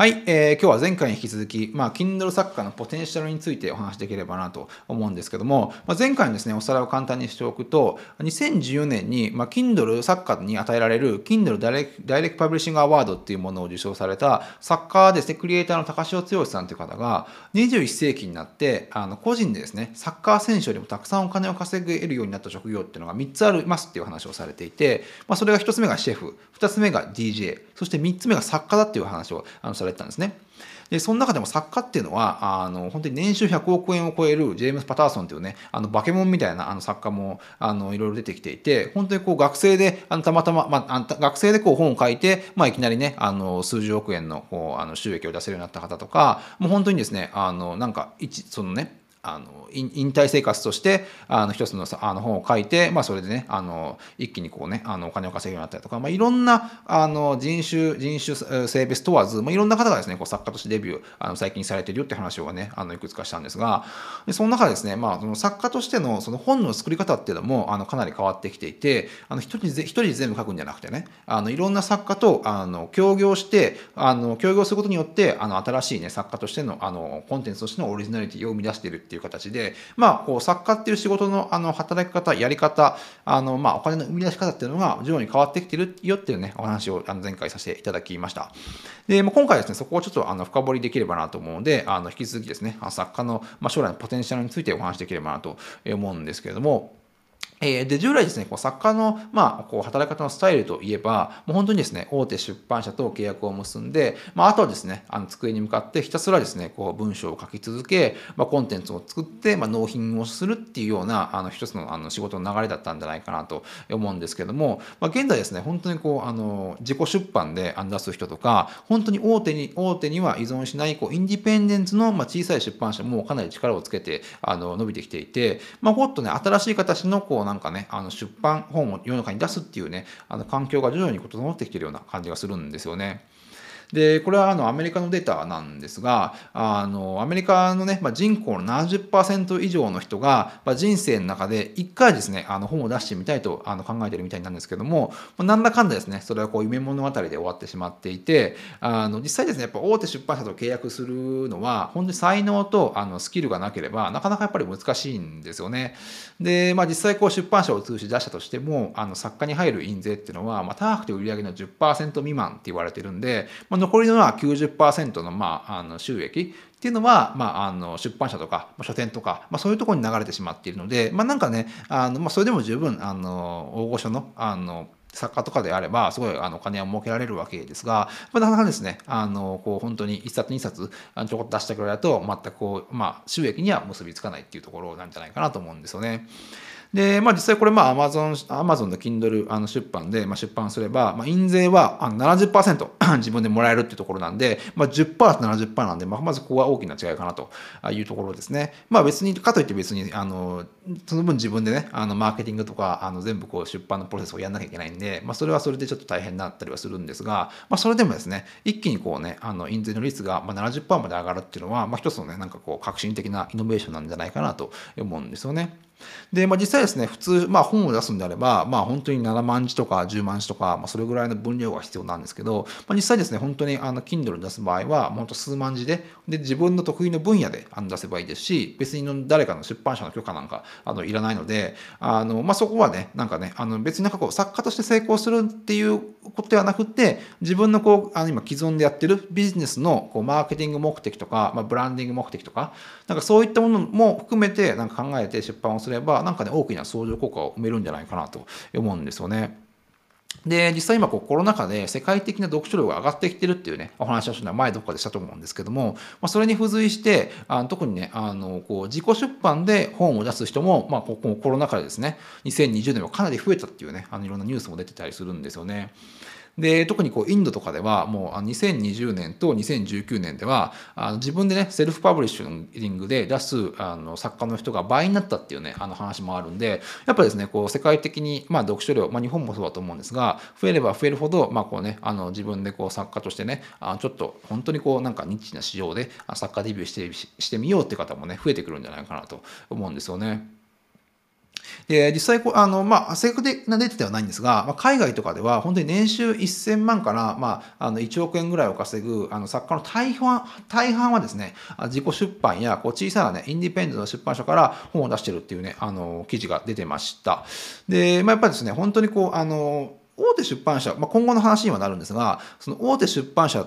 はい、えー、今日は前回に引き続き、まあ、Kindle 作家のポテンシャルについてお話しできればなと思うんですけども、まあ、前回のですね、おさらいを簡単にしておくと、2014年に、まあ、Kindle 作家に与えられる Kindle ダイレクダイレクトパブリッシングアワードっていうものを受賞された作家ですね、クリエイターの高潮剛さんという方が、21世紀になって、あの個人でですね、サッカー選手よりもたくさんお金を稼げるようになった職業っていうのが3つありますっていう話をされていて、まあ、それが1つ目がシェフ、2つ目が DJ、そして3つ目が作家だっていう話をあのされてたんですね。で、その中でも作家っていうのは、あの、本当に年収100億円を超えるジェームス・パターソンっていうね、あの、バケモンみたいなあの作家も、あの、いろいろ出てきていて、本当にこう学生で、あの、たまたま、まあ、学生でこう本を書いて、まあ、いきなりね、あの、数十億円の、こう、あの、収益を出せるようになった方とか、もう本当にですね、あの、なんか、一、そのね、あの引退生活としてあの一つのあの本を書いて、まあ、それでねあの一気にこうねあのお金を稼ぐようになったりとか、まあ、いろんなあの人種人種性別問わず、まあ、いろんな方がですねこう作家としてデビューあの最近されてるよって話をねあのいくつかしたんですがでその中でですね、まあ、その作家としてのその本の作り方っていうのもあのかなり変わってきていてあの一人一人全部書くんじゃなくてねあのいろんな作家とあの協業してあの協業することによってあの新しい、ね、作家としてのあのコンテンツとしてのオリジナリティを生み出しているっていう形でまあ、こう作家っていう仕事のあの働き方、やり方、あのまあ、お金の生み出し方っていうのが徐々に変わってきてるよっていうね、お話をあの前回させていただきました。で、まあ、今回ですね、そこをちょっとあの深掘りできればなと思うので、あの引き続きですね、作家の、まあ、将来のポテンシャルについてお話しできればなと思うんですけれども、えで従来ですね、こう作家の、まあ、こう働き方のスタイルといえば、もう本当にですね、大手出版社と契約を結んで、まあ、あとはですね、あの机に向かってひたすらですね、こう文章を書き続け、まあ、コンテンツを作って、まあ、納品をするっていうような、あの一つのあの仕事の流れだったんじゃないかなと思うんですけども、まあ、現在ですね、本当にこう、あの自己出版で出す人とか、本当に大手に、大手には依存しない、こうインディペンデンツの、まあ、小さい出版社もかなり力をつけて、あの伸びてきていて、まあ、もっとね、新しい形の、こう、なんかね、あの出版本を世の中に出すっていうねあの環境が徐々に整ってきてるような感じがするんですよね。で、これはあのアメリカのデータなんですが、あのアメリカのね、まあ、人口の70%以上の人が、まあ、人生の中で1回ですね、あの本を出してみたいとあの考えてるみたいなんですけども、まあ、なんだかんだですね、それはこう夢物語で終わってしまっていて、あの実際ですね、やっぱ大手出版社と契約するのは、本当に才能とあのスキルがなければ、なかなかやっぱり難しいんですよね。で、まあ、実際こう出版社を通じ出したとしても、あの作家に入る印税っていうのは、まあ、高くて売り上げの10%未満って言われてるんで、まあ残りのは90%の,、まあ、あの収益っていうのは、まあ、あの出版社とか書店とか、まあ、そういうところに流れてしまっているので、まあ、なんかねあの、まあ、それでも十分あの大御所のあの作家とかであればすごいあのお金を儲けられるわけですが、まあ、なかなかですねあのこう本当に1冊2冊ちょこっと出したくらいだと全くこう、まあ、収益には結びつかないっていうところなんじゃないかなと思うんですよね。で、まあ実際これまあ Amazon、Amazon の Kindle あの出版で、まあ、出版すれば、まあ、印税は70% 自分でもらえるっていうところなんで、まあ10%と70%なんで、まあまずここは大きな違いかなというところですね。まあ別に、かといって別に、あの、その分自分でね、あの、マーケティングとか、あの、全部こう出版のプロセスをやんなきゃいけないんで、まあそれはそれでちょっと大変だったりはするんですが、まあそれでもですね、一気にこうね、あの、印税の率がまあ70%まで上がるっていうのは、まあ一つのね、なんかこう、革新的なイノベーションなんじゃないかなと思うんですよね。で、まあ、実際ですね、普通、まあ、本を出すんであれば、まあ、本当に7万字とか10万字とか、まあ、それぐらいの分量が必要なんですけど、まあ、実際ですね、本当にあの Kindle に出す場合は、本当数万字で、で、自分の得意の分野で出せばいいですし、別に誰かの出版社の許可なんかあのいらないので、あのまあ、そこはね、なんかね、あの別になんかこう、作家として成功するっていうことではなくて、自分のこう、あの今既存でやってるビジネスのこうマーケティング目的とか、まあ、ブランディング目的とか、なんかそういったものも含めてなんか考えて出版をするすれば、なんかね、大きな相乗効果を埋めるんじゃないかなと思うんですよね。で、実際今こうコロナ禍で世界的な読書量が上がってきてるっていうね、お話をしたのは前どこかでしたと思うんですけども、まあ、それに付随して、あの特にね、あの、こう自己出版で本を出す人も、まあ、ここコロナ禍でですね、2020年はかなり増えたっていうね、あのいろんなニュースも出てたりするんですよね。で特にこうインドとかではもう2020年と2019年ではあの自分でねセルフパブリッシュングで出すあの作家の人が倍になったっていうねあの話もあるんでやっぱですねこう世界的にまあ読書量、まあ、日本もそうだと思うんですが増えれば増えるほどまあこうねあの自分でこう作家としてねあちょっと本当にこうなんかニッチな市場で作家デビューしてしてみようって方もね増えてくるんじゃないかなと思うんですよね。で実際こうあの、まあ、正確なデータではないんですが、まあ、海外とかでは本当に年収1000万から、まあ、あの1億円ぐらいを稼ぐあの作家の大半大半はですね自己出版やこう小さな、ね、インディペンデントの出版社から本を出してるっていうねあの記事が出てました。で、まあ、やっぱりですね本当にこうあの大手出版社、まあ、今後の話にはなるんですがその大手出版社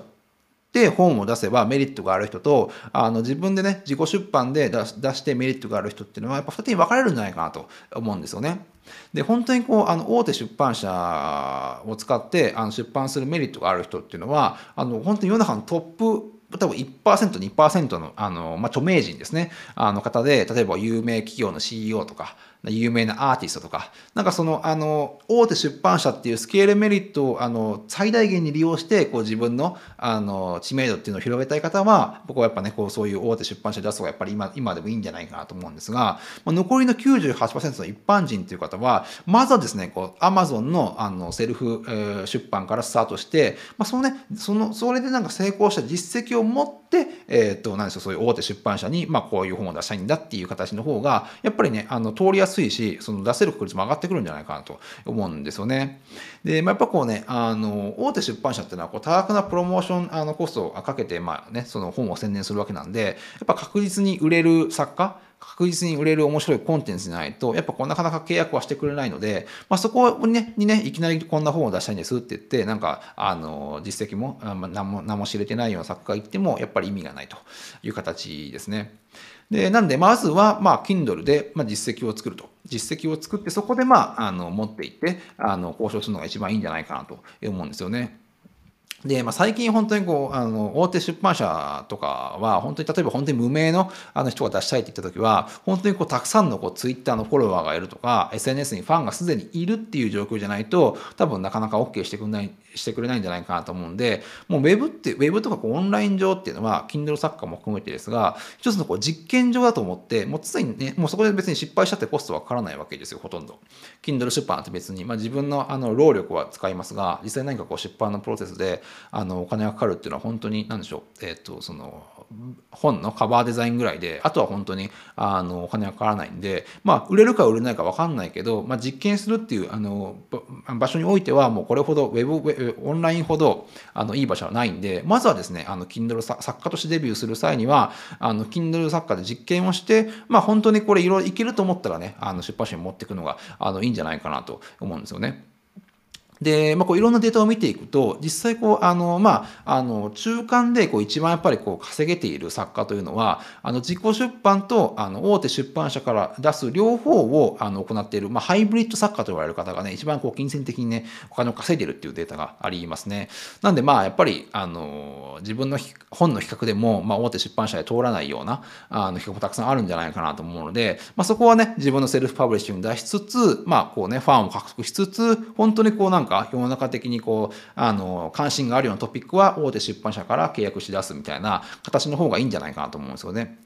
で本を出せばメリットがある人とあの自分でね自己出版で出してメリットがある人っていうのはやっぱ2つに分かれるんじゃないかなと思うんですよね。で本当にこうあの大手出版社を使ってあの出版するメリットがある人っていうのはあの本当に世の中のトップ多分 1%2% のあの、まあ、著名人ですねあの方で例えば有名企業の CEO とか有名なアーティストとか、なんかその、あの、大手出版社っていうスケールメリットを、あの、最大限に利用して、こう自分の、あの、知名度っていうのを広げたい方は、僕はやっぱね、こう、そういう大手出版社出す方がやっぱり今、今でもいいんじゃないかなと思うんですが、残りの98%の一般人っていう方は、まずはですね、こう、アマゾンの、あの、セルフ、えー、出版からスタートして、まあ、そのね、その、それでなんか成功した実績を持って、えっ、ー、と、何でしょう、そういう大手出版社に、まあ、こういう本を出したいんだっていう形の方が、やっぱりね、あの、通りやすいしその出せる確率も上がってくるんじゃないかなと思うんですよね。で、まあ、やっぱこうねあの大手出版社っていうのはこう多額なプロモーションあのコストをかけて、まあね、その本を宣伝するわけなんでやっぱ確実に売れる作家確実に売れる面白いコンテンツじゃないと、やっぱこうなかなか契約はしてくれないので、まあ、そこにね、にね、いきなりこんな本を出したいんですって言って、なんか、あの、実績も、何も、何も知れてないような作家が言っても、やっぱり意味がないという形ですね。で、なんで、まずは、まあ、Kindle で、まあ、実績を作ると。実績を作って、そこで、まあ、あの、持っていって、あの、交渉するのが一番いいんじゃないかなと思うんですよね。で、まあ、最近本当にこう、あの、大手出版社とかは、本当に例えば本当に無名のあの人が出したいって言った時は、本当にこう、たくさんのこう、ツイッターのフォロワーがいるとか、SNS にファンがすでにいるっていう状況じゃないと、多分なかなか OK してくれない、してくれないんじゃないかなと思うんで、もう Web って、Web とかこうオンライン上っていうのは、Kindle 作家も含めてですが、一つのこう実験場だと思って、もう常にね、もうそこで別に失敗したってコストはかからないわけですよ、ほとんど。Kindle 出版って別に、まあ、自分のあの労力は使いますが、実際何かこう出版のプロセスで、あの、お金がかかるっていうのは本当に何でしょうえっ、とその本のカバーデザインぐらいであとは本当にあのお金がかからないんでまあ売れるか売れないか分かんないけど、まあ、実験するっていうあの場所においてはもうこれほどウェブオンラインほどあのいい場所はないんでまずはですねあの Kindle 作家としてデビューする際にはあの Kindle 作家で実験をしてまあ本当にこれいろいろいけると思ったらねあの出版社に持っていくのがあのいいんじゃないかなと思うんですよね。で、まあ、こういろんなデータを見ていくと実際こうあの、まあ、あの中間でこう一番やっぱりこう稼げている作家というのはあの自己出版とあの大手出版社から出す両方をあの行っている、まあ、ハイブリッド作家と言われる方がね一番こう金銭的にねお金を稼いでいるっていうデータがありますね。なんでまあやっぱりあの自分の本の企画でも、まあ、大手出版社で通らないようなあの企画もたくさんあるんじゃないかなと思うので、まあ、そこはね自分のセルフパブリッシング出しつつまあこうねファンを獲得しつつ本当にこうなんかか世の中的にこうあの関心があるようなトピックは大手出版社から契約し出すみたいな形の方がいいんじゃないかなと思うんですよね。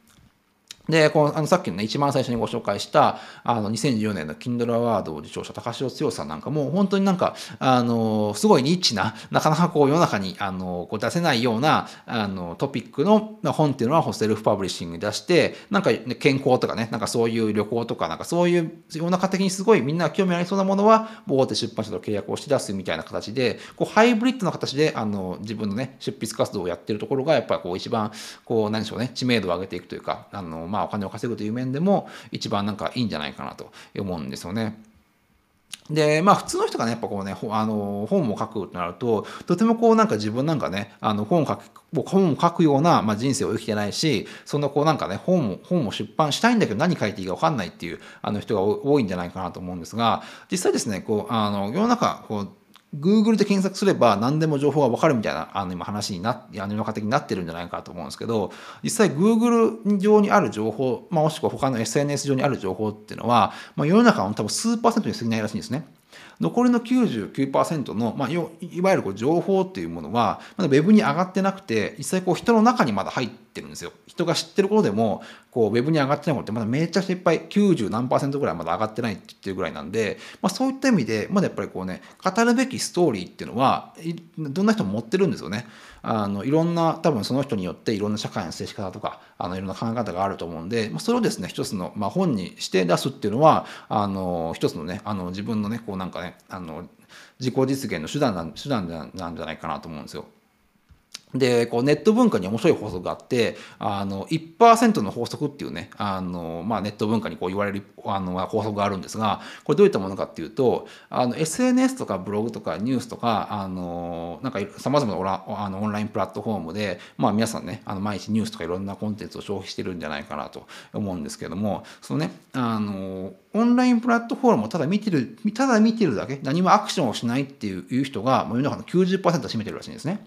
で、このあのさっきのね、一番最初にご紹介した、あの、2014年の Kindle アワードを受賞した高城剛さんなんかも、本当になんか、あの、すごいニッチな、なかなかこう世の中に、あの、こう出せないような、あの、トピックの本っていうのはセルフパブリッシングに出して、なんか、ね、健康とかね、なんかそういう旅行とか、なんかそういう世の中的にすごいみんな興味ありそうなものは、大手出版社と契約をして出すみたいな形で、こう、ハイブリッドな形で、あの、自分のね、執筆活動をやってるところが、やっぱりこう、一番、こう、何でしょうね、知名度を上げていくというか、あの、まあ、まあお金を稼ぐという面でも一番なんかいいんじゃないかなと思うんですよね。で、まあ普通の人がね、やっぱこうね、あの、本を書くとなると、とてもこうなんか自分なんかね、あの、本を書く、本を書くような、まあ、人生を生きてないし、そんなこうなんかね、本を、本を出版したいんだけど何書いていいか分かんないっていうあの人が多いんじゃないかなと思うんですが、実際ですね、こう、あの、世の中、こう、Google で検索すれば何でも情報が分かるみたいなあの今話になって世の中的になってるんじゃないかと思うんですけど実際 Google 上にある情報、まあ、もしくは他の SNS 上にある情報っていうのは、まあ、世の中の多分数パーセントに過ぎないらしいんですね。残りの99%の、まあ、いわゆるこう情報っていうものはまだウェブに上がってなくて実際こう人の中にまだ入ってるんですよ。人が知ってることでもこうウェブに上がってないことってまだめちゃくちゃいっぱい90何パーセントぐらいまだ上がってないっていうぐらいなんで、まあ、そういった意味でまだやっぱりこうね語るべきストーリーっていうのはどんな人も持ってるんですよね。あのいろんな多分その人によっていろんな社会の接し方とかあのいろんな考え方があると思うんで、まあ、それをですね一つの、まあ、本にして出すっていうのはあの一つのねあの自分のねこうなんかねあの自己実現の手段なん手段なんじゃないかなと思うんですよ。でこうネット文化に面白い法則があってあの1%の法則っていうねあの、まあ、ネット文化にこう言われるあの法則があるんですがこれどういったものかっていうとあの SNS とかブログとかニュースとかあのなんかさまざまなあのオンラインプラットフォームで、まあ、皆さんねあの毎日ニュースとかいろんなコンテンツを消費してるんじゃないかなと思うんですけどもそのねあのオンラインプラットフォームをただ見てるただ見てるだけ何もアクションをしないっていう人が世の中の90%占めてるらしいんですね。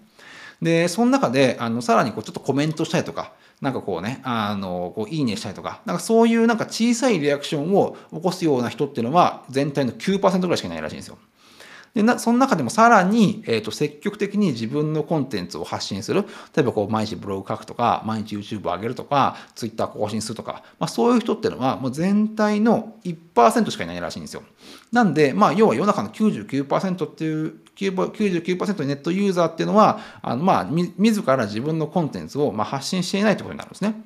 で、その中で、あの、さらにこう、ちょっとコメントしたりとか、なんかこうね、あの、こう、いいねしたりとか、なんかそういうなんか小さいリアクションを起こすような人っていうのは、全体の9%ぐらいしかいないらしいんですよ。でなその中でもさらに、えーと、積極的に自分のコンテンツを発信する例えばこう毎日ブログ書くとか毎日 YouTube 上げるとか Twitter 更新するとか、まあ、そういう人っていうのはもう全体の1%しかいないらしいんですよ。なんで、まあ、要は世の中の99%っていう99%のネットユーザーっていうのはあの、まあ、自ら自分のコンテンツをまあ発信していないということになるんですね。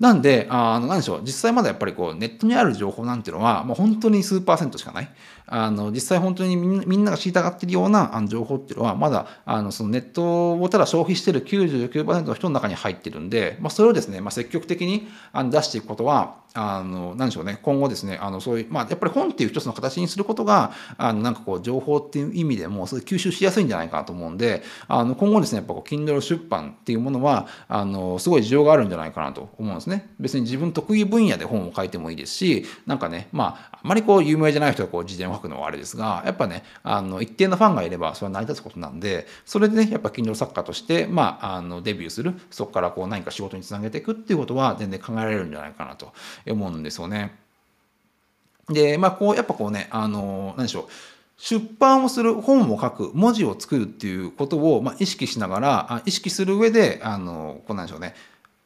なんで、あの、なんでしょう、実際まだやっぱりこう、ネットにある情報なんていうのは、もう本当に数パーセントしかない。あの、実際本当にみんなが知りたがってるようなあの情報っていうのは、まだ、あの、そのネットをただ消費してる99%の人の中に入ってるんで、まあ、それをですね、まあ、積極的にあの出していくことは、あの、なんでしょうね、今後ですね、あの、そういう、まあ、やっぱり本っていう一つの形にすることが、あの、なんかこう、情報っていう意味でも、それ吸収しやすいんじゃないかなと思うんで、あの、今後ですね、やっぱこう、Kindle 出版っていうものは、あの、すごい需要があるんじゃないかなと思うんですね。別に自分得意分野で本を書いてもいいですし、なんかね、まあ、あまりこう、有名じゃない人がこう、自伝を書くのはあれですが、やっぱね、あの、一定のファンがいれば、それは成り立つことなんで、それでね、やっぱ Kindle 作家として、まあ、あの、デビューする、そこからこう、何か仕事につなげていくっていうことは、全然考えられるんじゃないかなと思うんですよね。で、まあ、こう、やっぱこうね、あの、何でしょう。出版をする本を書く文字を作るっていうことを、まあ、意識しながら意識する上であのこうなんでしょうね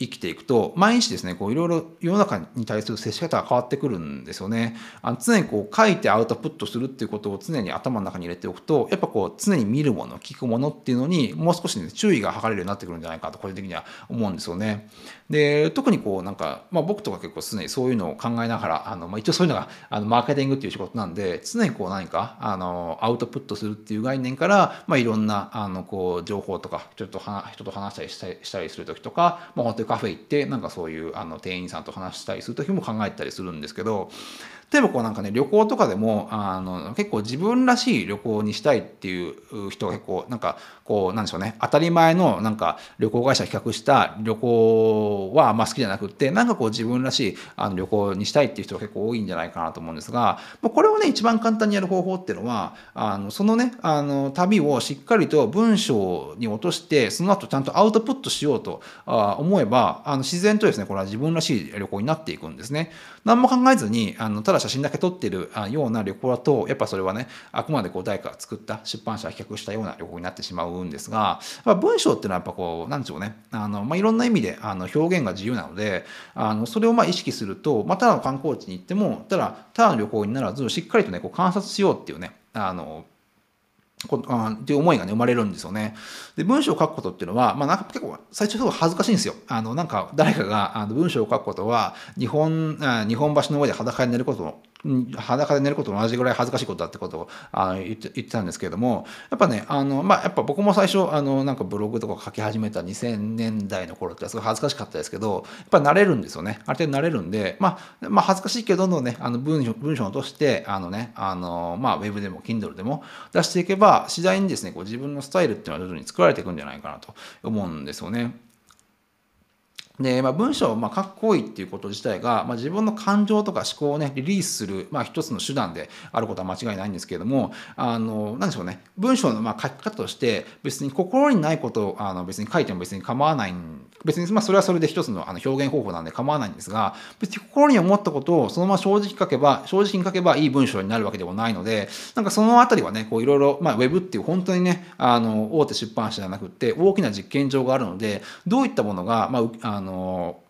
生きていくと毎日ですねこういろいろ世の中に対する接し方が変わってくるんですよね。あの常にこう書いてアウトプットするっていうことを常に頭の中に入れておくとやっぱこう常に見るもの聞くものっていうのにもう少し、ね、注意が図れるようになってくるんじゃないかと個人的には思うんですよね。で特にこうなんか、まあ、僕とか結構常にそういうのを考えながらあの、まあ、一応そういうのがあのマーケティングっていう仕事なんで常にこう何かあのアウトプットするっていう概念から、まあ、いろんなあのこう情報とかちょっと人と話したりしたりする時とか、まあ、本当にカフェ行ってなんかそういうあの店員さんと話したりする時も考えたりするんですけど例えばこうなんかね旅行とかでもあの結構自分らしい旅行にしたいっていう人が結構なんかこうなんでしょうね当たり前のなんか旅行会社企画した旅行はあんま好きじゃなくってなんかこう自分らしいあの旅行にしたいっていう人が結構多いんじゃないかなと思うんですがこれをね一番簡単にやる方法っていうのはあのそのねあの旅をしっかりと文章に落としてその後ちゃんとアウトプットしようと思えばあの自然とですねこれは自分らしい旅行になっていくんですね。何も考えずにあのただ写真だけ撮ってるような旅行だとやっぱそれはねあくまでこう誰かが作った出版社が企画したような旅行になってしまうんですが文章っていうのはやっぱこうなんでしょうねあの、まあ、いろんな意味であの表現が自由なのであのそれをまあ意識すると、まあ、ただの観光地に行ってもただただの旅行にならずしっかりとねこう観察しようっていうねあのこあっていう思いがね生まれるんですよね。で文章を書くことっていうのは、まあ、なんか結構最初すごい恥ずかしいんですよ。あのなんか誰かがあの文章を書くことは日本日本橋の上で裸に寝ること裸で寝ることと同じぐらい恥ずかしいことだってことをあの言って言ってたんですけれどもやっぱねあの、まあ、やっぱ僕も最初あのなんかブログとか書き始めた2000年代の頃ってすごい恥ずかしかったですけどやっぱ慣れるんですよねある程度慣れるんで、まあ、まあ恥ずかしいけどどんどんねあの文章文章を落としてあのねあの、まあ、ウェブでも Kindle でも出していけば次第にですねこう自分のスタイルっていうのは徐々に作られていくんじゃないかなと思うんですよね。で、まあ、文章をまあ書く行為っていうこと自体が、まあ、自分の感情とか思考をねリリースする、まあ、一つの手段であることは間違いないんですけれどもあの何でしょうね。文章のまあ書き方として別に心にないことをあの別に書いても別に構わない別にまあそれはそれで一つのあの表現方法なんで構わないんですが別に心に思ったことをそのまま正直書けば正直に書けばいい文章になるわけではないのでなんかそのあたりはねこういろいろ、まあ、ウェブっていう本当にねあの大手出版社じゃなくて大きな実験場があるのでどういったものが、まあ、あのの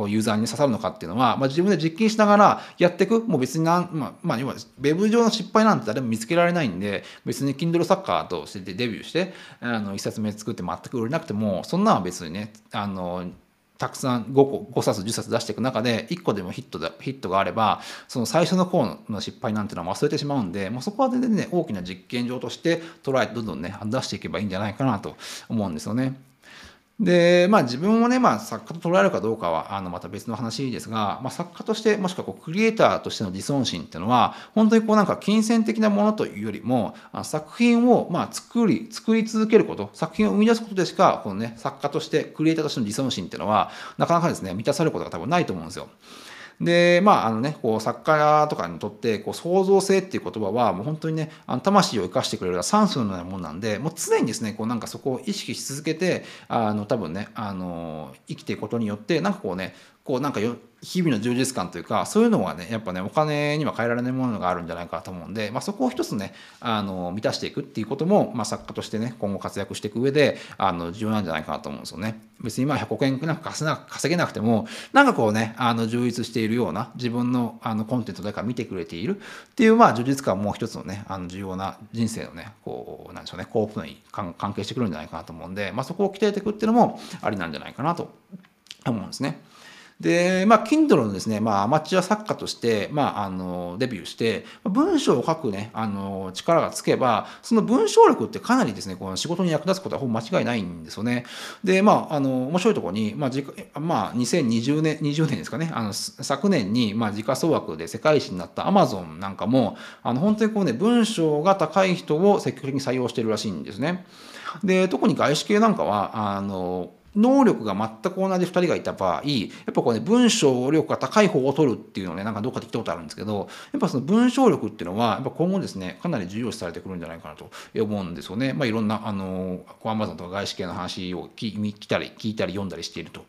こうユーザーに刺さるのかっていうのは、まあ、自分で実験しながらやっていく？もう別になん、まあ、まあ、要はウェブ上の失敗なんて誰も見つけられないんで別に Kindle サッカーとしてデビューしてあの1冊目作って全く売れなくてもそんなは別にねあのたくさん5個5冊10冊出していく中で1個でもヒットだヒットがあればその最初の方の失敗なんていうのは忘れてしまうんでもうそこは全然ね大きな実験場として捉えてどんどんね出していけばいいんじゃないかなと思うんですよね。で、まあ自分をね、まあ作家と捉えるかどうかは、あの、また別の話ですが、まあ作家として、もしくはこう、クリエイターとしての自尊心っていうのは、本当にこうなんか金銭的なものというよりも、作品を、まあ作り、作り続けること、作品を生み出すことでしか、このね、作家として、クリエイターとしての自尊心っていうのは、なかなかですね、満たされることが多分ないと思うんですよ。でまああのねこう作家とかにとってこう創造性っていう言葉はもう本当にねあの魂を生かしてくれる酸素のようなものなんでもう常にですねこうなんかそこを意識し続けてあの多分ねあの生きていくことによってなんかこうねこうなんか日々の充実感というかそういうのはねやっぱねお金には変えられないものがあるんじゃないかと思うんで、まあ、そこを一つねあの満たしていくっていうことも、まあ、作家としてね今後活躍していく上であの重要なんじゃないかなと思うんですよね。別に今100億円なんか稼げなくてもなんかこうねあの充実しているような自分のあのコンテンツだから見てくれているっていうまあ充実感も一つのねあの重要な人生のねこうなんでしょうね幸福に関係してくるんじゃないかなと思うんで、まあ、そこを鍛えていくっていうのもありなんじゃないかなと思うんですね。で、まあ、Kindle のですね、まあ、アマチュア作家として、まあ、あの、デビューして、文章を書くね、あの、力がつけば、その文章力ってかなりですね、この仕事に役立つことはほぼ間違いないんですよね。で、まあ、あの、面白いところに、まあ、じまあ、2020年、20年ですかね、あの、昨年に、まあ、時価総額で世界一になった Amazon なんかも、あの、本当にこうね、文章が高い人を積極的に採用してるらしいんですね。で、特に外資系なんかは、あの、能力が全く同じ2人がいた場合やっぱこうね文章力が高い方を取るっていうのをねなんかどっかで聞いたことあるんですけどやっぱその文章力っていうのはやっぱ今後ですねかなり重要視されてくるんじゃないかなと思うんですよね。まあ、いろんなあのアマゾンとか外資系の話を聞いたり聞いたり読んだりしていると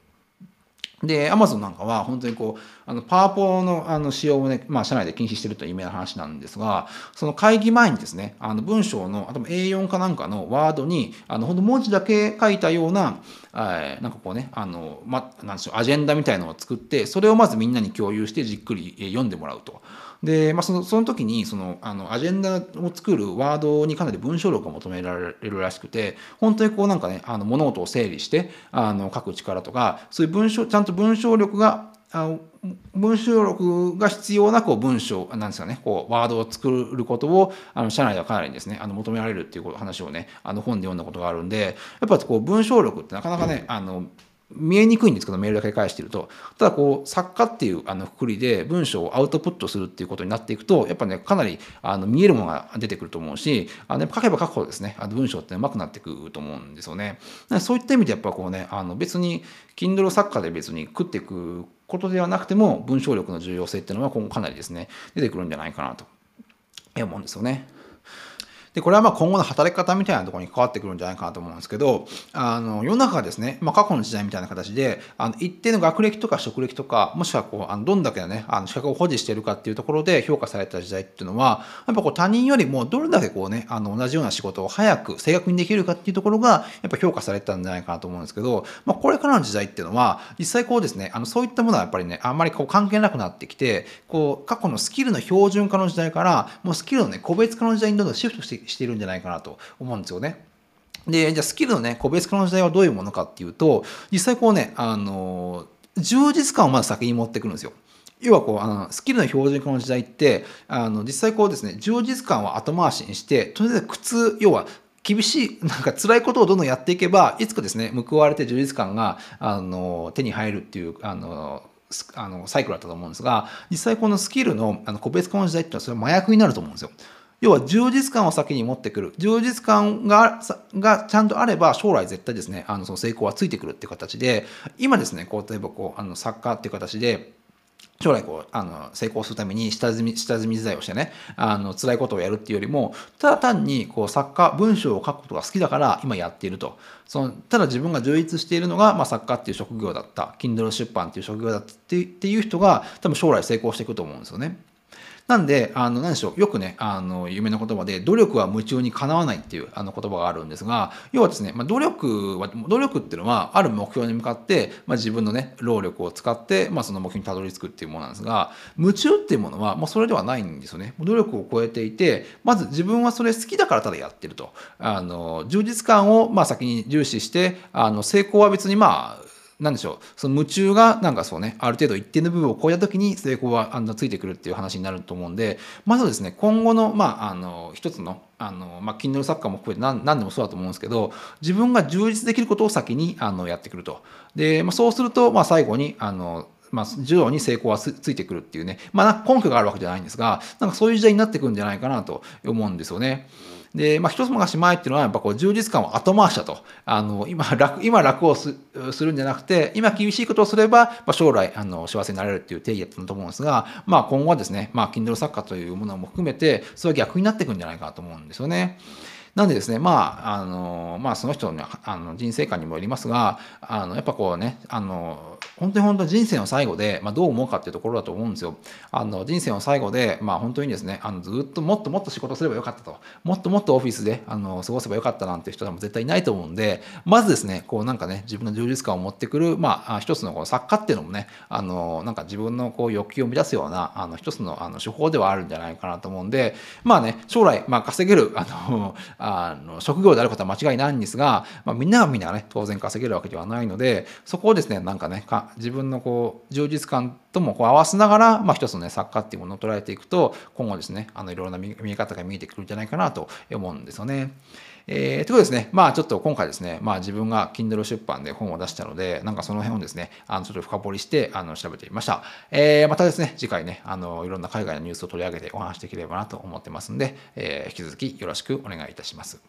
で、アマゾンなんかは本当にこう、あの、パワポのあの使用をね、まあ、社内で禁止してるという有名な話なんですが、その会議前にですね、あの、文章の、あと A4 かなんかのワードに、あの、本当文字だけ書いたような、えなんかこうね、あの、ま、なんでしょう、アジェンダみたいのを作って、それをまずみんなに共有してじっくり読んでもらうと。で、まあ、そのその時にそのあのアジェンダを作るワードにかなり文章力が求められるらしくて本当にこうなんかねあの物事を整理してあの書く力とかそういう文章ちゃんと文章力があの文章力が必要なこう文章なんですかねこうワードを作ることをあの社内ではかなりですねあの求められるっていう話をねあの本で読んだことがあるんでやっぱこう文章力ってなかなかねあの見えにくいんですけどメールだけ返してるとただこう作家っていうあのくくりで文章をアウトプットするっていうことになっていくとやっぱねかなりあの見えるものが出てくると思うしあの書けば書くほどですねあの文章ってうまくなっていくと思うんですよね。そういった意味でやっぱこうねあの別に Kindle 作家で別に食っていくことではなくても文章力の重要性っていうのは今後かなりですね出てくるんじゃないかなと思うんですよね。で、これはまあ今後の働き方みたいなところに関わってくるんじゃないかなと思うんですけど、あの、世の中がですね、まあ過去の時代みたいな形で、あの、一定の学歴とか職歴とか、もしくはこう、あのどんだけのね、あの、資格を保持してるかっていうところで評価された時代っていうのは、やっぱこう他人よりもどれだけこうね、あの、同じような仕事を早く、正確にできるかっていうところが、やっぱ評価されたんじゃないかなと思うんですけど、まあこれからの時代っていうのは、実際こうですね、あの、そういったものはやっぱりね、あんまりこう関係なくなってきて、こう、過去のスキルの標準化の時代から、もうスキルのね、個別化の時代にどんどんシフトしてしているんじゃないかなと思うんですよね。で、じゃあスキルのね、個別化の時代はどういうものかっていうと、実際こうね、あの、充実感をまず先に持ってくるんですよ。要はこうあのスキルの標準化の時代ってあの実際こうですね充実感を後回しにしてとりあえず苦痛要は厳しいなんか辛いことをどんどんやっていけばいつかですね報われて充実感があの手に入るっていうあのあのサイクルだったと思うんですが実際このスキルのあの個別化の時代っていうのはそれは麻薬になると思うんですよ。要は充実感を先に持ってくる。充実感ががちゃんとあれば将来絶対ですねあのその成功はついてくるっていう形で今ですねこう例えばこうあの作家っていう形で将来こうあの成功するために下積み下積み時代をしてねあの辛いことをやるっていうよりもただ単にこう作家文章を書くことが好きだから今やっていると。そのただ自分が充実しているのが、まあ、作家っていう職業だった。Kindle 出版っていう職業だったっていう人が多分将来成功していくと思うんですよね。なんで、あの、何でしょう、よくね、あの、夢の言葉で、努力は夢中にかなわないっていうあの言葉があるんですが、要はですね、まあ、努力は、努力っていうのは、ある目標に向かって、まあ、自分のね、労力を使って、まあ、その目標にたどり着くっていうものなんですが、夢中っていうものは、もうそれではないんですよね。努力を超えていて、まず自分はそれ好きだからただやってると。あの、充実感を、まあ、先に重視して、あの、成功は別にまあ、なんでしょう。その夢中がなんかそうねある程度一定の部分を超えた時に成功はあのついてくるっていう話になると思うんでまずですね今後のまああの一つのあの、まあ、Kindle サッカーも含めて何何でもそうだと思うんですけど自分が充実できることを先にあのやってくると。で、まあ、そうすると、まあ、最後にあのまあ、授業に成功はついてくるっていうね、まあ、根拠があるわけじゃないんですが、なんかそういう時代になってくるんじゃないかなと思うんですよね。で、まあ、一つ昔前っていうのは、やっぱこう、充実感を後回しだと。あの、今楽、今楽をするんじゃなくて、今厳しいことをすれば、まあ、将来、あの、幸せになれるっていう定義だったと思うんですが、まあ、今後はですね、まあ、Kindle 作家というものも含めて、それは逆になっていくんじゃないかと思うんですよね。なんでですね、まあ、あの、まあ、その人の,、あの人生観にもよりますが、あの、やっぱこうね、あの、本当に本当に人生の最後で、まあ、どう思うかっていうところだと思うんですよ。あの人生の最後で、まあ、本当にですねあのずっともっともっと仕事すればよかったともっともっとオフィスであの過ごせばよかったなんて人は絶対いないと思うんでまずですねこうなんかね自分の充実感を持ってくる、まあ、一つのこの作家っていうのもねあのなんか自分のこう欲求を満たすようなあの一つのあの手法ではあるんじゃないかなと思うんでまあね将来、まあ、稼げるあのあの職業であることは間違いないんですが、まあ、みんながみんなね当然稼げるわけではないのでそこをですねなんかねか自分のこう充実感ともこう合わせながら、まあ、一つのね作家っていうものを捉えていくと今後ですねあのいろいろな見え方が見えてくるんじゃないかなと思うんですよね。えー、ということですね、まあちょっと今回ですね、まあ自分が Kindle 出版で本を出したので、なんかその辺をですね、あのちょっと深掘りしてあの調べてみました。えー、またですね、次回ね、あのいろんな海外のニュースを取り上げてお話しできればなと思ってますんで、えー、引き続きよろしくお願いいたします。